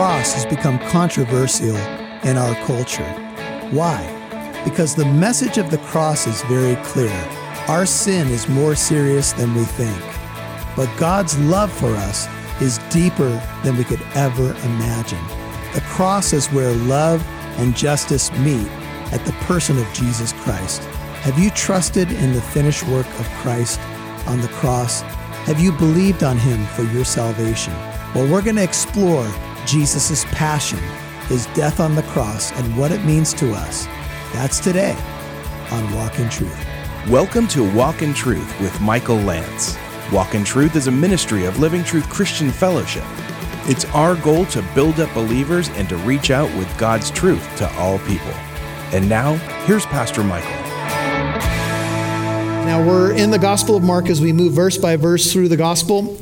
cross has become controversial in our culture. Why? Because the message of the cross is very clear. Our sin is more serious than we think. But God's love for us is deeper than we could ever imagine. The cross is where love and justice meet at the person of Jesus Christ. Have you trusted in the finished work of Christ on the cross? Have you believed on him for your salvation? Well, we're going to explore Jesus' passion, his death on the cross, and what it means to us. That's today on Walk in Truth. Welcome to Walk in Truth with Michael Lance. Walk in Truth is a ministry of Living Truth Christian Fellowship. It's our goal to build up believers and to reach out with God's truth to all people. And now, here's Pastor Michael. Now we're in the Gospel of Mark as we move verse by verse through the Gospel.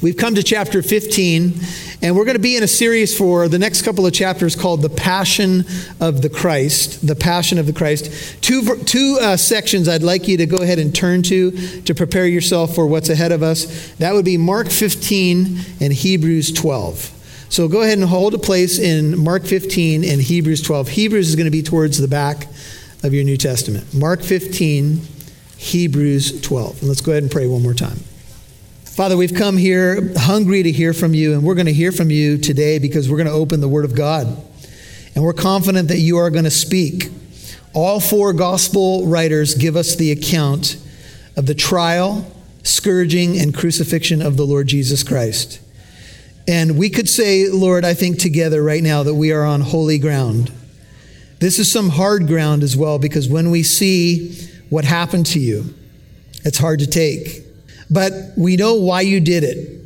We've come to chapter 15, and we're going to be in a series for the next couple of chapters called The Passion of the Christ. The Passion of the Christ. Two, two uh, sections I'd like you to go ahead and turn to to prepare yourself for what's ahead of us. That would be Mark 15 and Hebrews 12. So go ahead and hold a place in Mark 15 and Hebrews 12. Hebrews is going to be towards the back of your New Testament. Mark 15 Hebrews 12. And let's go ahead and pray one more time. Father, we've come here hungry to hear from you, and we're going to hear from you today because we're going to open the Word of God. And we're confident that you are going to speak. All four gospel writers give us the account of the trial, scourging, and crucifixion of the Lord Jesus Christ. And we could say, Lord, I think together right now that we are on holy ground. This is some hard ground as well because when we see what happened to you. It's hard to take. But we know why you did it.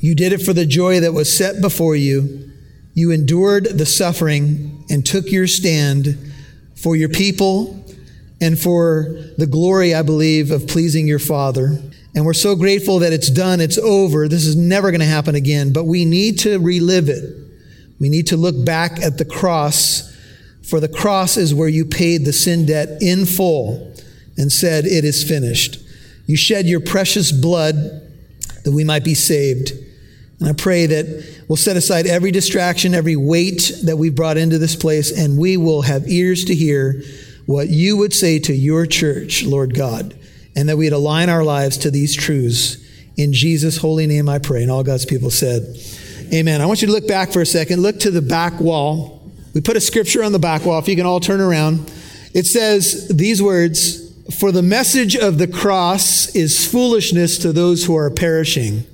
You did it for the joy that was set before you. You endured the suffering and took your stand for your people and for the glory, I believe, of pleasing your Father. And we're so grateful that it's done, it's over. This is never going to happen again, but we need to relive it. We need to look back at the cross, for the cross is where you paid the sin debt in full and said, It is finished. You shed your precious blood that we might be saved. And I pray that we'll set aside every distraction, every weight that we've brought into this place, and we will have ears to hear what you would say to your church, Lord God, and that we'd align our lives to these truths. In Jesus' holy name I pray. And all God's people said, Amen. I want you to look back for a second. Look to the back wall. We put a scripture on the back wall. If you can all turn around, it says these words for the message of the cross is foolishness to those who are perishing.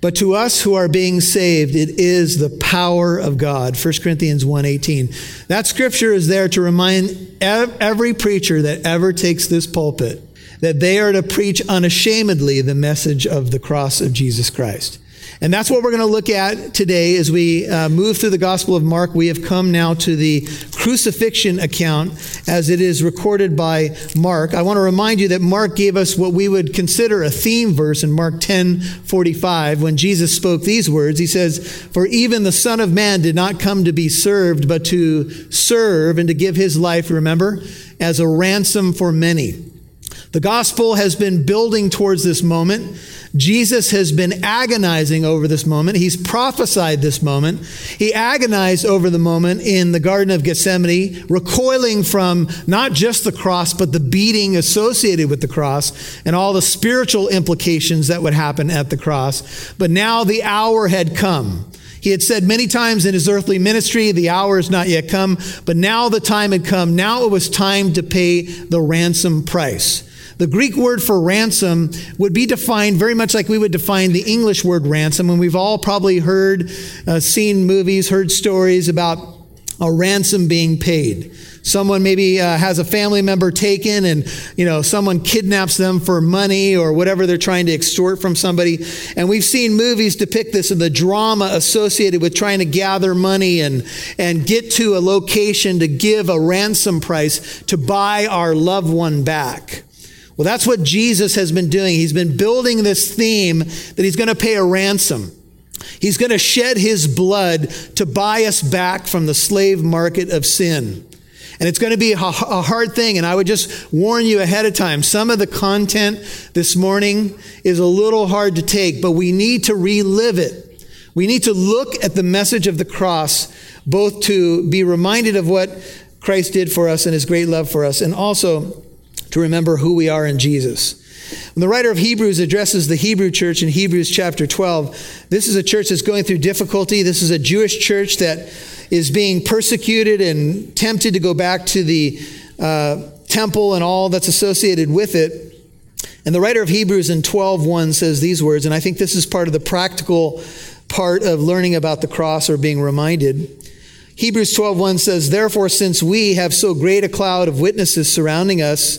But to us who are being saved, it is the power of God. 1 Corinthians 1:18. That scripture is there to remind every preacher that ever takes this pulpit that they are to preach unashamedly the message of the cross of Jesus Christ. And that's what we're going to look at today as we uh, move through the Gospel of Mark. We have come now to the crucifixion account as it is recorded by Mark. I want to remind you that Mark gave us what we would consider a theme verse in Mark 10 45 when Jesus spoke these words. He says, For even the Son of Man did not come to be served, but to serve and to give his life, remember, as a ransom for many. The gospel has been building towards this moment. Jesus has been agonizing over this moment. He's prophesied this moment. He agonized over the moment in the Garden of Gethsemane, recoiling from not just the cross, but the beating associated with the cross and all the spiritual implications that would happen at the cross. But now the hour had come. He had said many times in his earthly ministry, the hour has not yet come, but now the time had come. Now it was time to pay the ransom price. The Greek word for ransom would be defined very much like we would define the English word ransom. And we've all probably heard, uh, seen movies, heard stories about a ransom being paid. Someone maybe uh, has a family member taken and, you know, someone kidnaps them for money or whatever they're trying to extort from somebody. And we've seen movies depict this and the drama associated with trying to gather money and, and get to a location to give a ransom price to buy our loved one back. Well, that's what Jesus has been doing. He's been building this theme that he's going to pay a ransom. He's going to shed his blood to buy us back from the slave market of sin. And it's going to be a hard thing. And I would just warn you ahead of time. Some of the content this morning is a little hard to take, but we need to relive it. We need to look at the message of the cross, both to be reminded of what Christ did for us and his great love for us, and also to remember who we are in Jesus. When the writer of Hebrews addresses the Hebrew church in Hebrews chapter 12, this is a church that's going through difficulty. This is a Jewish church that is being persecuted and tempted to go back to the uh, temple and all that's associated with it. And the writer of Hebrews in 12:1 says these words, and I think this is part of the practical part of learning about the cross or being reminded. Hebrews 12:1 says, "Therefore since we have so great a cloud of witnesses surrounding us,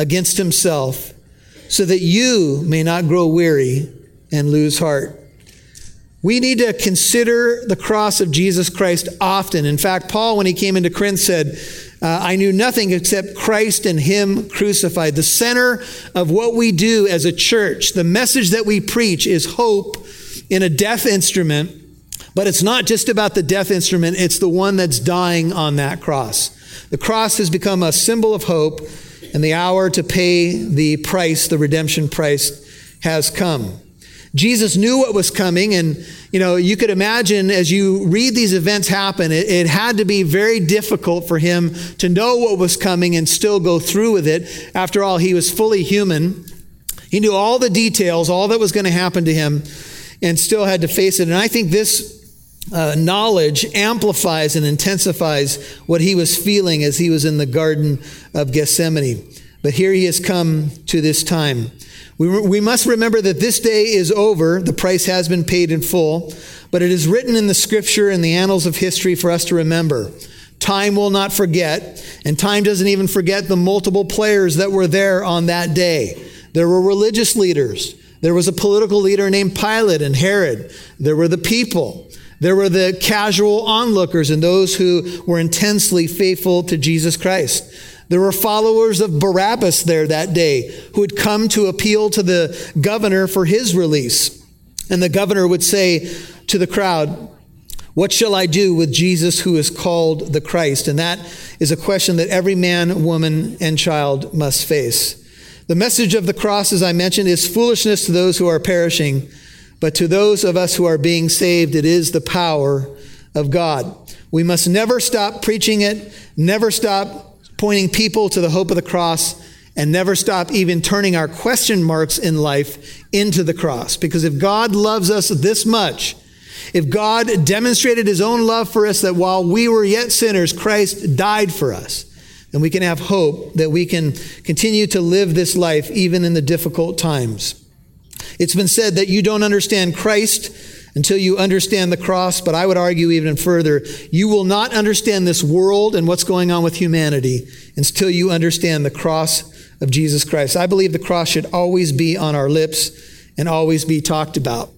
against himself, so that you may not grow weary and lose heart. We need to consider the cross of Jesus Christ often. In fact, Paul, when he came into Corinth, said, uh, I knew nothing except Christ and Him crucified. The center of what we do as a church, the message that we preach is hope in a death instrument, but it's not just about the death instrument, it's the one that's dying on that cross. The cross has become a symbol of hope, and the hour to pay the price, the redemption price, has come. Jesus knew what was coming, and you know, you could imagine as you read these events happen, it, it, had to be very difficult for him to know what was coming and still go through with it. After all, he was fully human. He knew all the details, all that was going to happen to him, and still had to face it. And I think this uh, knowledge amplifies and intensifies what he was feeling as he was in the Garden of Gethsemane. But here he has come to this time. We, we must remember that this day is over. The price has been paid in full, but it is written in the scripture and the annals of history for us to remember. Time will not forget, and time doesn't even forget the multiple players that were there on that day. There were religious leaders. There was a political leader named Pilate and Herod. There were the people. There were the casual onlookers and those who were intensely faithful to Jesus Christ. There were followers of Barabbas there that day who had come to appeal to the governor for his release. And the governor would say to the crowd, What shall I do with Jesus who is called the Christ? And that is a question that every man, woman, and child must face. The message of the cross, as I mentioned, is foolishness to those who are perishing, but to those of us who are being saved, it is the power of God. We must never stop preaching it, never stop pointing people to the hope of the cross, and never stop even turning our question marks in life into the cross. Because if God loves us this much, if God demonstrated his own love for us that while we were yet sinners, Christ died for us, then we can have hope that we can continue to live this life even in the difficult times. It's been said that you don't understand Christ until you understand the cross, but I would argue even further, you will not understand this world and what's going on with humanity until you understand the cross of Jesus Christ. I believe the cross should always be on our lips and always be talked about.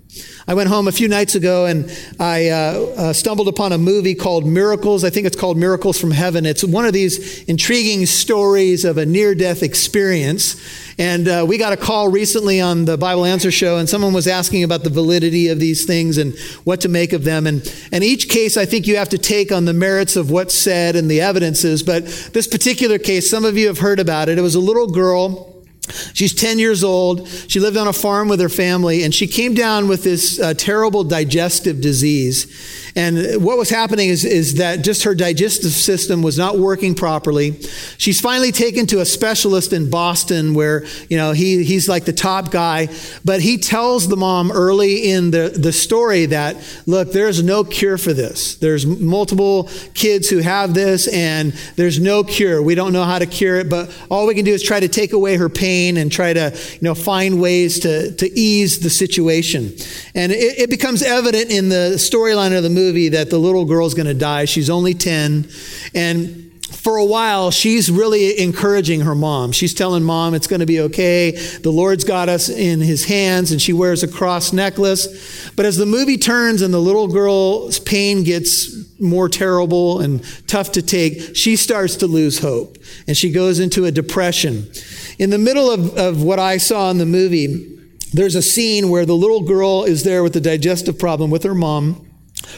I went home a few nights ago and I uh, uh, stumbled upon a movie called Miracles. I think it's called Miracles from Heaven. It's one of these intriguing stories of a near death experience. And uh, we got a call recently on the Bible Answer Show, and someone was asking about the validity of these things and what to make of them. And, and each case, I think you have to take on the merits of what's said and the evidences. But this particular case, some of you have heard about it. It was a little girl She's 10 years old. She lived on a farm with her family, and she came down with this uh, terrible digestive disease. And what was happening is, is that just her digestive system was not working properly. She's finally taken to a specialist in Boston where, you know, he, he's like the top guy. But he tells the mom early in the, the story that, look, there's no cure for this. There's multiple kids who have this, and there's no cure. We don't know how to cure it, but all we can do is try to take away her pain and try to, you know, find ways to, to ease the situation. And it, it becomes evident in the storyline of the movie movie that the little girl's going to die. She's only 10. And for a while, she's really encouraging her mom. She's telling mom it's going to be okay. The Lord's got us in his hands, and she wears a cross necklace. But as the movie turns and the little girl's pain gets more terrible and tough to take, she starts to lose hope and she goes into a depression. In the middle of, of what I saw in the movie, there's a scene where the little girl is there with a digestive problem with her mom.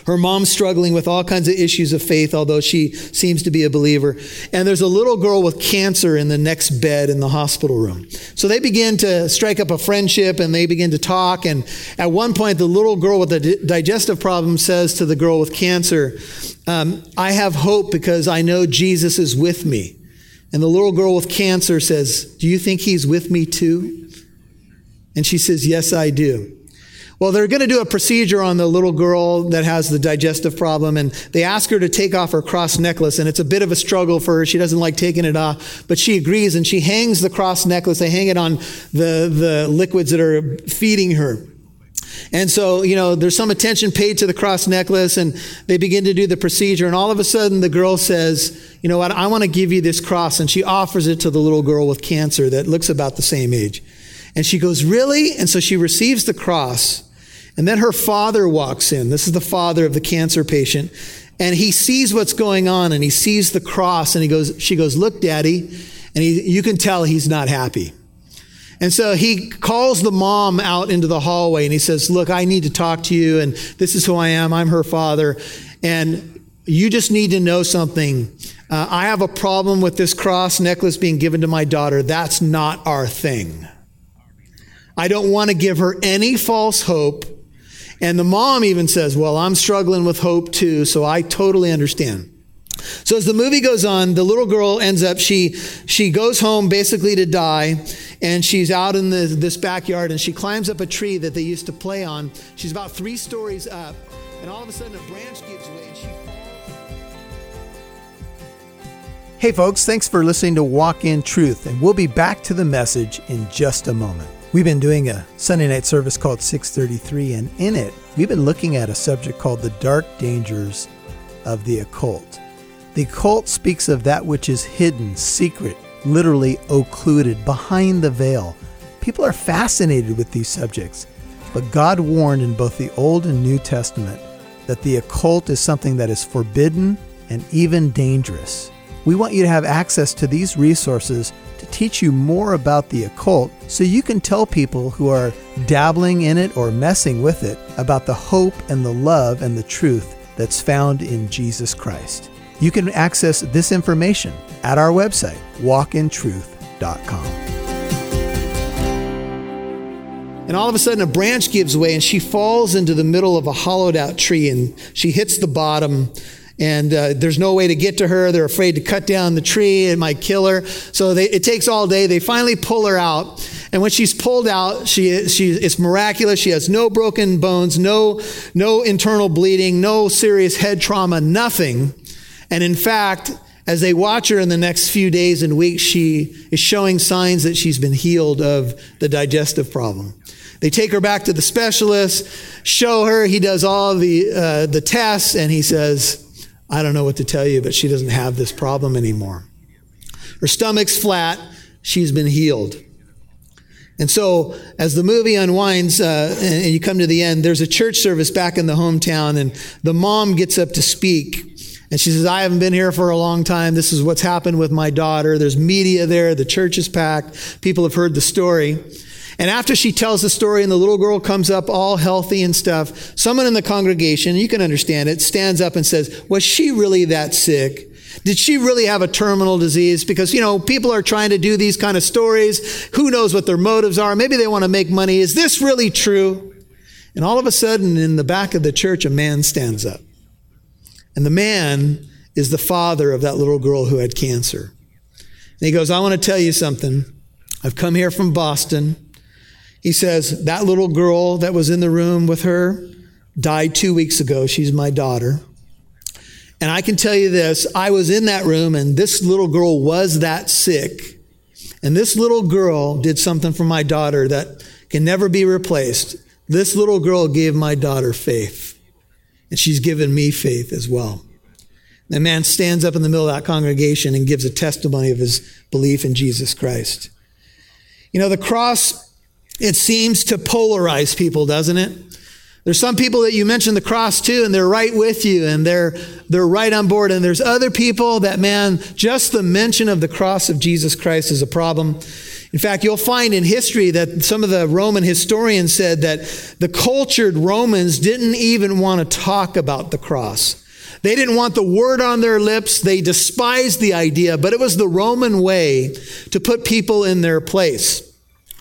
Her mom's struggling with all kinds of issues of faith, although she seems to be a believer. And there's a little girl with cancer in the next bed in the hospital room. So they begin to strike up a friendship and they begin to talk. And at one point, the little girl with the digestive problem says to the girl with cancer, um, I have hope because I know Jesus is with me. And the little girl with cancer says, Do you think he's with me too? And she says, Yes, I do. Well, they're going to do a procedure on the little girl that has the digestive problem, and they ask her to take off her cross necklace, and it's a bit of a struggle for her. She doesn't like taking it off, but she agrees, and she hangs the cross necklace. They hang it on the, the liquids that are feeding her. And so, you know, there's some attention paid to the cross necklace, and they begin to do the procedure, and all of a sudden the girl says, You know what, I want to give you this cross, and she offers it to the little girl with cancer that looks about the same age. And she goes, Really? And so she receives the cross. And then her father walks in. This is the father of the cancer patient. And he sees what's going on and he sees the cross and he goes, she goes, look, daddy. And he, you can tell he's not happy. And so he calls the mom out into the hallway and he says, look, I need to talk to you. And this is who I am. I'm her father. And you just need to know something. Uh, I have a problem with this cross necklace being given to my daughter. That's not our thing. I don't want to give her any false hope. And the mom even says, Well, I'm struggling with hope too, so I totally understand. So as the movie goes on, the little girl ends up, she, she goes home basically to die, and she's out in the, this backyard, and she climbs up a tree that they used to play on. She's about three stories up, and all of a sudden a branch gives way, and she falls. Hey folks, thanks for listening to Walk in Truth, and we'll be back to the message in just a moment. We've been doing a Sunday night service called 633, and in it, we've been looking at a subject called the dark dangers of the occult. The occult speaks of that which is hidden, secret, literally occluded, behind the veil. People are fascinated with these subjects, but God warned in both the Old and New Testament that the occult is something that is forbidden and even dangerous. We want you to have access to these resources to teach you more about the occult so you can tell people who are dabbling in it or messing with it about the hope and the love and the truth that's found in Jesus Christ. You can access this information at our website, walkintruth.com. And all of a sudden, a branch gives way and she falls into the middle of a hollowed out tree and she hits the bottom and uh, there's no way to get to her. They're afraid to cut down the tree; it might kill her. So they, it takes all day. They finally pull her out, and when she's pulled out, she, she it's miraculous. She has no broken bones, no no internal bleeding, no serious head trauma, nothing. And in fact, as they watch her in the next few days and weeks, she is showing signs that she's been healed of the digestive problem. They take her back to the specialist, show her. He does all the uh, the tests, and he says, I don't know what to tell you, but she doesn't have this problem anymore. Her stomach's flat. She's been healed. And so, as the movie unwinds uh, and you come to the end, there's a church service back in the hometown, and the mom gets up to speak. And she says, I haven't been here for a long time. This is what's happened with my daughter. There's media there. The church is packed. People have heard the story. And after she tells the story and the little girl comes up all healthy and stuff, someone in the congregation, you can understand it, stands up and says, Was she really that sick? Did she really have a terminal disease? Because, you know, people are trying to do these kind of stories. Who knows what their motives are? Maybe they want to make money. Is this really true? And all of a sudden, in the back of the church, a man stands up. And the man is the father of that little girl who had cancer. And he goes, I want to tell you something. I've come here from Boston. He says, That little girl that was in the room with her died two weeks ago. She's my daughter. And I can tell you this I was in that room, and this little girl was that sick. And this little girl did something for my daughter that can never be replaced. This little girl gave my daughter faith, and she's given me faith as well. The man stands up in the middle of that congregation and gives a testimony of his belief in Jesus Christ. You know, the cross, it seems to polarize people, doesn't it? There's some people that you mention the cross to, and they're right with you, and they're, they're right on board. And there's other people that, man, just the mention of the cross of Jesus Christ is a problem. In fact, you'll find in history that some of the Roman historians said that the cultured Romans didn't even want to talk about the cross. They didn't want the word on their lips. They despised the idea, but it was the Roman way to put people in their place.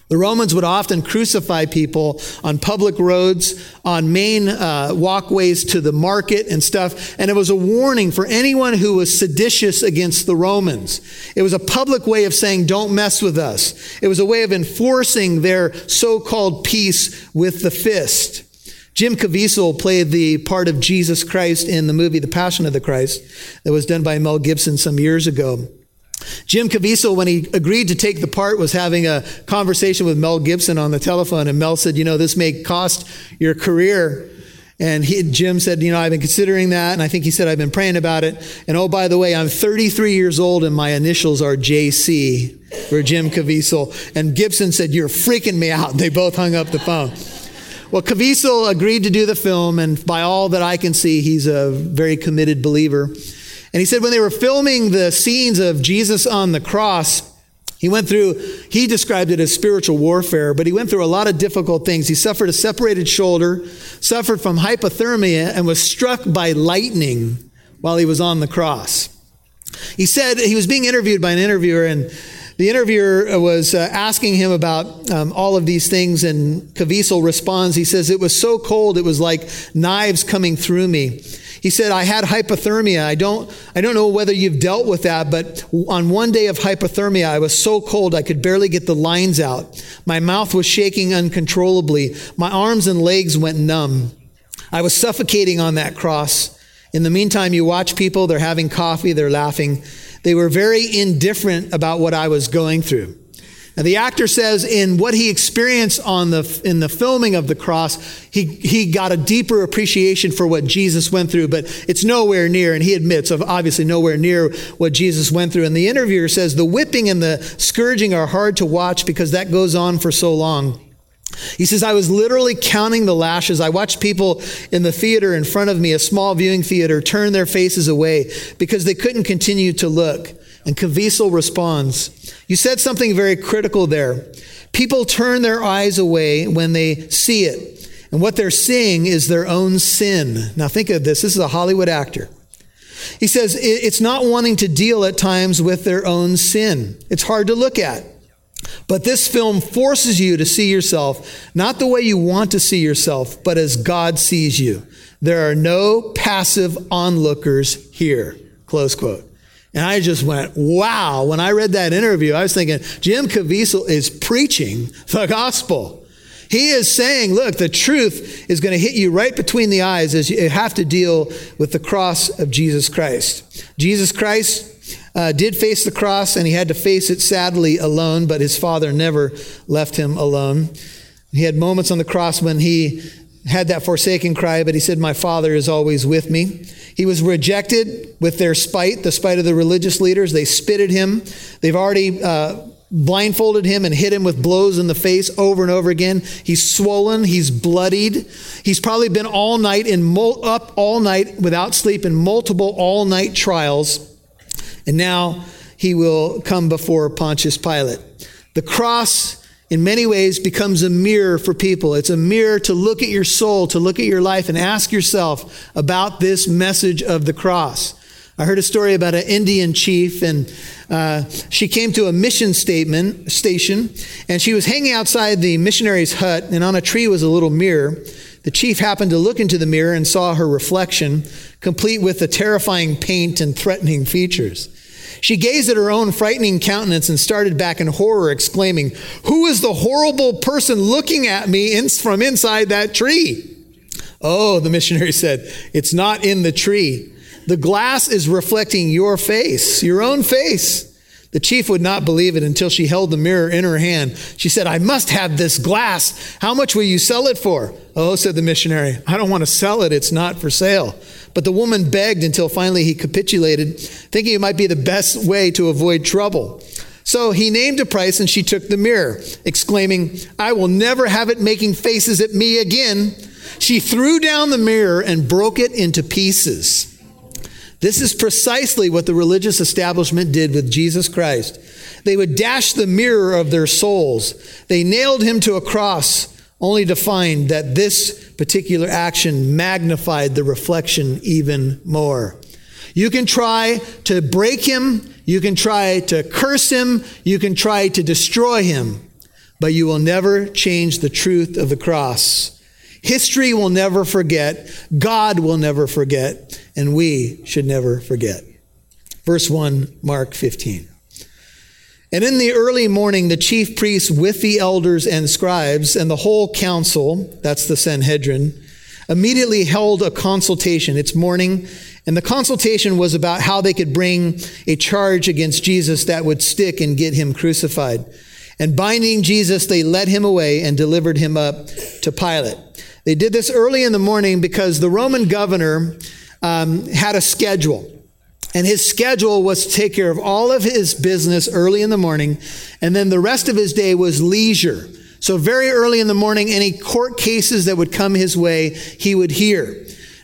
The Romans would often crucify people on public roads, on main uh, walkways to the market and stuff. And it was a warning for anyone who was seditious against the Romans. It was a public way of saying, don't mess with us. It was a way of enforcing their so-called peace with the fist. Jim Caviezel played the part of Jesus Christ in the movie The Passion of the Christ that was done by Mel Gibson some years ago. Jim Caviezel, when he agreed to take the part, was having a conversation with Mel Gibson on the telephone, and Mel said, "You know, this may cost your career." And he, Jim said, "You know, I've been considering that, and I think he said I've been praying about it. And oh, by the way, I'm 33 years old, and my initials are JC for Jim Caviezel." And Gibson said, "You're freaking me out." They both hung up the phone. Well, Caviezel agreed to do the film, and by all that I can see, he's a very committed believer. And he said when they were filming the scenes of Jesus on the cross, he went through, he described it as spiritual warfare, but he went through a lot of difficult things. He suffered a separated shoulder, suffered from hypothermia, and was struck by lightning while he was on the cross. He said he was being interviewed by an interviewer, and the interviewer was uh, asking him about um, all of these things, and Caviezel responds. He says, It was so cold, it was like knives coming through me. He said, I had hypothermia. I don't, I don't know whether you've dealt with that, but on one day of hypothermia, I was so cold I could barely get the lines out. My mouth was shaking uncontrollably. My arms and legs went numb. I was suffocating on that cross. In the meantime, you watch people, they're having coffee, they're laughing. They were very indifferent about what I was going through. Now, the actor says in what he experienced on the, in the filming of the cross, he, he got a deeper appreciation for what Jesus went through, but it's nowhere near, and he admits, of obviously nowhere near what Jesus went through. And the interviewer says the whipping and the scourging are hard to watch because that goes on for so long. He says, I was literally counting the lashes. I watched people in the theater in front of me, a small viewing theater, turn their faces away because they couldn't continue to look. And Caviezel responds, You said something very critical there. People turn their eyes away when they see it. And what they're seeing is their own sin. Now think of this. This is a Hollywood actor. He says it's not wanting to deal at times with their own sin. It's hard to look at. But this film forces you to see yourself not the way you want to see yourself, but as God sees you. There are no passive onlookers here. Close quote. And I just went, wow. When I read that interview, I was thinking, Jim Caviezel is preaching the gospel. He is saying, look, the truth is going to hit you right between the eyes as you have to deal with the cross of Jesus Christ. Jesus Christ uh, did face the cross and he had to face it sadly alone, but his father never left him alone. He had moments on the cross when he had that forsaken cry, but he said, My father is always with me. He was rejected with their spite, the spite of the religious leaders. They spitted him. They've already uh, blindfolded him and hit him with blows in the face over and over again. He's swollen. He's bloodied. He's probably been all night in mul- up all night without sleep in multiple all night trials. And now he will come before Pontius Pilate. The cross in many ways becomes a mirror for people. It's a mirror to look at your soul, to look at your life and ask yourself about this message of the cross. I heard a story about an Indian chief, and uh, she came to a mission statement station, and she was hanging outside the missionary's hut, and on a tree was a little mirror. The chief happened to look into the mirror and saw her reflection, complete with the terrifying paint and threatening features. She gazed at her own frightening countenance and started back in horror, exclaiming, Who is the horrible person looking at me in, from inside that tree? Oh, the missionary said, It's not in the tree. The glass is reflecting your face, your own face. The chief would not believe it until she held the mirror in her hand. She said, I must have this glass. How much will you sell it for? Oh, said the missionary, I don't want to sell it. It's not for sale. But the woman begged until finally he capitulated, thinking it might be the best way to avoid trouble. So he named a price and she took the mirror, exclaiming, I will never have it making faces at me again. She threw down the mirror and broke it into pieces. This is precisely what the religious establishment did with Jesus Christ. They would dash the mirror of their souls. They nailed him to a cross only to find that this particular action magnified the reflection even more. You can try to break him, you can try to curse him, you can try to destroy him, but you will never change the truth of the cross. History will never forget, God will never forget, and we should never forget. Verse 1, Mark 15. And in the early morning, the chief priests with the elders and scribes and the whole council, that's the Sanhedrin, immediately held a consultation. It's morning, and the consultation was about how they could bring a charge against Jesus that would stick and get him crucified. And binding Jesus, they led him away and delivered him up to Pilate. They did this early in the morning because the Roman governor um, had a schedule. And his schedule was to take care of all of his business early in the morning, and then the rest of his day was leisure. So, very early in the morning, any court cases that would come his way, he would hear.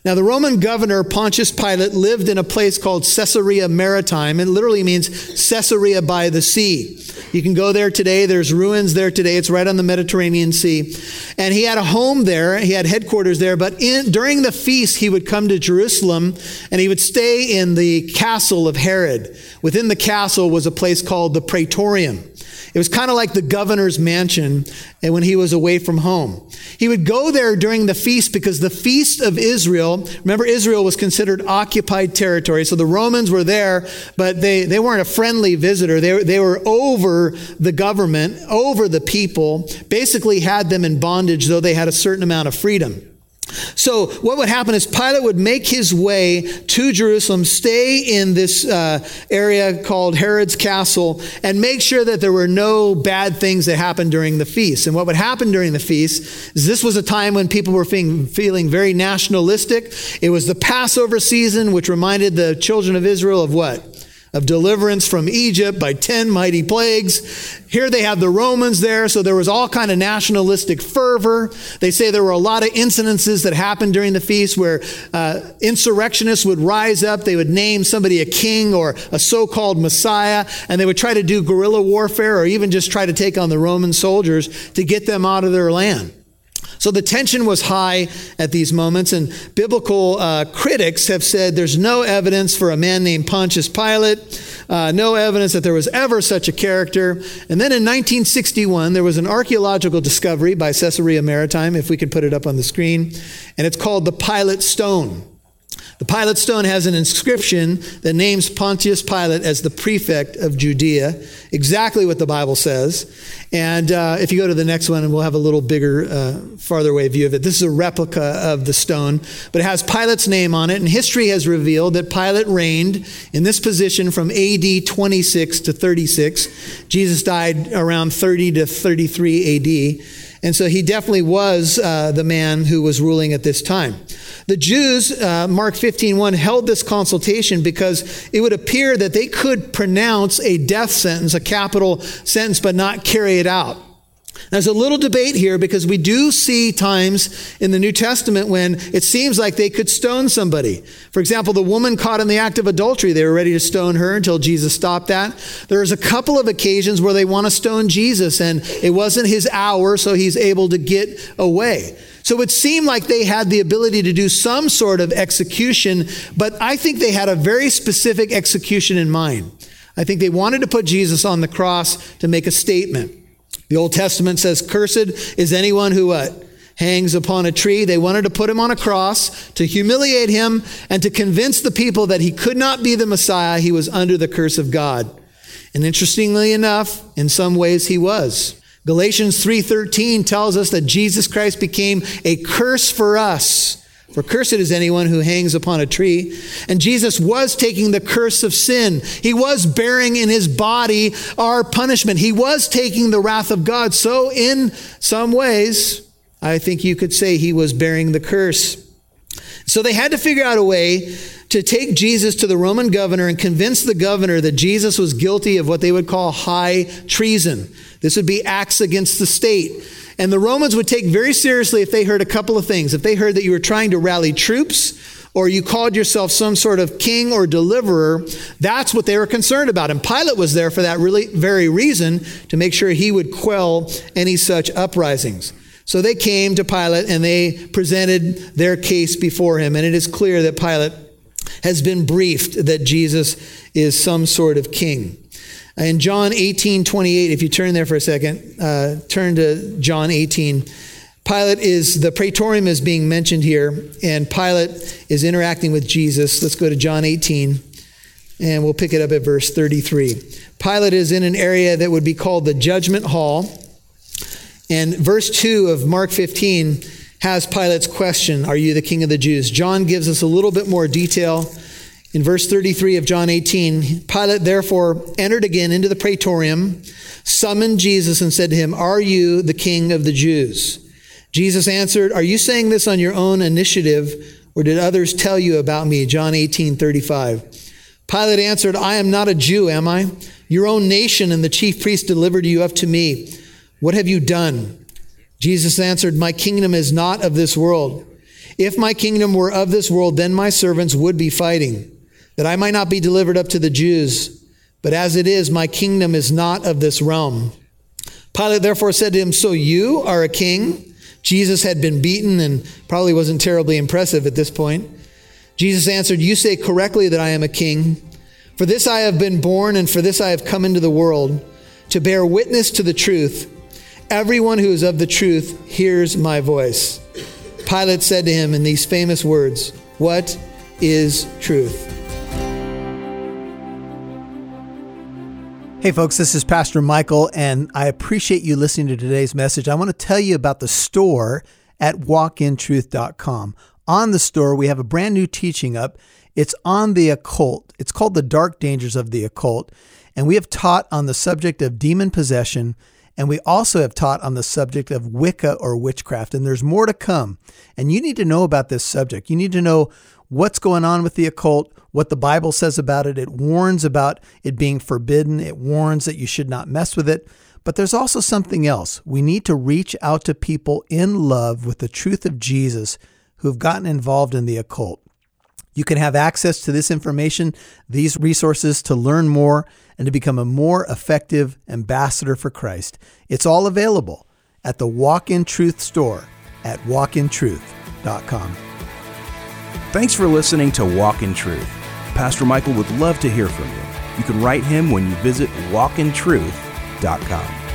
Now, the Roman governor, Pontius Pilate, lived in a place called Caesarea Maritima. It literally means Caesarea by the sea. You can go there today. There's ruins there today. It's right on the Mediterranean Sea. And he had a home there. He had headquarters there. But in, during the feast, he would come to Jerusalem and he would stay in the castle of Herod. Within the castle was a place called the Praetorium. It was kind of like the governor's mansion and when he was away from home. He would go there during the feast because the feast of Israel, remember Israel was considered occupied territory. So the Romans were there, but they, they weren't a friendly visitor. They, they were over the government, over the people, basically had them in bondage, though they had a certain amount of freedom. So, what would happen is Pilate would make his way to Jerusalem, stay in this uh, area called Herod's Castle, and make sure that there were no bad things that happened during the feast. And what would happen during the feast is this was a time when people were feeling, feeling very nationalistic. It was the Passover season, which reminded the children of Israel of what? Of deliverance from Egypt by 10 mighty plagues. Here they have the Romans there, so there was all kind of nationalistic fervor. They say there were a lot of incidences that happened during the feast where uh, insurrectionists would rise up. They would name somebody a king or a so-called Messiah, and they would try to do guerrilla warfare or even just try to take on the Roman soldiers to get them out of their land. So the tension was high at these moments, and biblical uh, critics have said there's no evidence for a man named Pontius Pilate, uh, no evidence that there was ever such a character. And then in 1961, there was an archaeological discovery by Caesarea Maritima, if we could put it up on the screen, and it's called the Pilate Stone. The Pilate stone has an inscription that names Pontius Pilate as the prefect of Judea, exactly what the Bible says. And uh, if you go to the next one, and we'll have a little bigger, uh, farther away view of it. This is a replica of the stone, but it has Pilate's name on it. And history has revealed that Pilate reigned in this position from AD 26 to 36. Jesus died around 30 to 33 AD. And so he definitely was uh, the man who was ruling at this time. The Jews, uh, Mark 15, 1, held this consultation because it would appear that they could pronounce a death sentence, a capital sentence, but not carry it out. There's a little debate here because we do see times in the New Testament when it seems like they could stone somebody. For example, the woman caught in the act of adultery, they were ready to stone her until Jesus stopped that. There's a couple of occasions where they want to stone Jesus and it wasn't his hour, so he's able to get away. So it seemed like they had the ability to do some sort of execution, but I think they had a very specific execution in mind. I think they wanted to put Jesus on the cross to make a statement. The Old Testament says, Cursed is anyone who what? Hangs upon a tree. They wanted to put him on a cross to humiliate him and to convince the people that he could not be the Messiah. He was under the curse of God. And interestingly enough, in some ways he was. Galatians 3:13 tells us that Jesus Christ became a curse for us, For cursed is anyone who hangs upon a tree. And Jesus was taking the curse of sin. He was bearing in his body our punishment. He was taking the wrath of God. So, in some ways, I think you could say he was bearing the curse. So, they had to figure out a way to take Jesus to the Roman governor and convince the governor that Jesus was guilty of what they would call high treason. This would be acts against the state. And the Romans would take very seriously if they heard a couple of things. If they heard that you were trying to rally troops, or you called yourself some sort of king or deliverer, that's what they were concerned about. And Pilate was there for that really very reason to make sure he would quell any such uprisings. So they came to Pilate and they presented their case before him. And it is clear that Pilate has been briefed that Jesus is some sort of king. In John 18, 28, if you turn there for a second, uh, turn to John 18. Pilate is, the praetorium is being mentioned here, and Pilate is interacting with Jesus. Let's go to John 18, and we'll pick it up at verse 33. Pilate is in an area that would be called the judgment hall. And verse 2 of Mark 15 has Pilate's question Are you the king of the Jews? John gives us a little bit more detail in verse 33 of John 18, Pilate therefore entered again into the praetorium, summoned Jesus, and said to him, Are you the king of the Jews? Jesus answered, Are you saying this on your own initiative, or did others tell you about me? John 18, 35. Pilate answered, I am not a Jew, am I? Your own nation and the chief priest delivered you up to me. What have you done? Jesus answered, My kingdom is not of this world. If my kingdom were of this world, then my servants would be fighting that I might not be delivered up to the Jews. But as it is, my kingdom is not of this realm. Pilate therefore said to him, So you are a king? Jesus had been beaten and probably wasn't terribly impressive at this point. Jesus answered, You say correctly that I am a king. For this I have been born, and for this I have come into the world, to bear witness to the truth. Everyone who is of the truth hears my voice. Pilate said to him in these famous words, What is truth? Hey, folks, this is Pastor Michael, and I appreciate you listening to today's message. I want to tell you about the store at walkintruth.com. On the store, we have a brand new teaching up. It's on the occult. It's called The Dark Dangers of the Occult. And we have taught on the subject of demon possession, and we also have taught on the subject of Wicca or witchcraft. And there's more to come. And you need to know about this subject. You need to know what's going on with the occult, what the Bible says about it. It warns about it being forbidden, it warns that you should not mess with it. But there's also something else. We need to reach out to people in love with the truth of Jesus who've gotten involved in the occult. You can have access to this information, these resources to learn more and to become a more effective ambassador for Christ. It's all available at the Walk in Truth store at walkintruth.com. Thanks for listening to Walk in Truth. Pastor Michael would love to hear from you. You can write him when you visit walkintruth.com.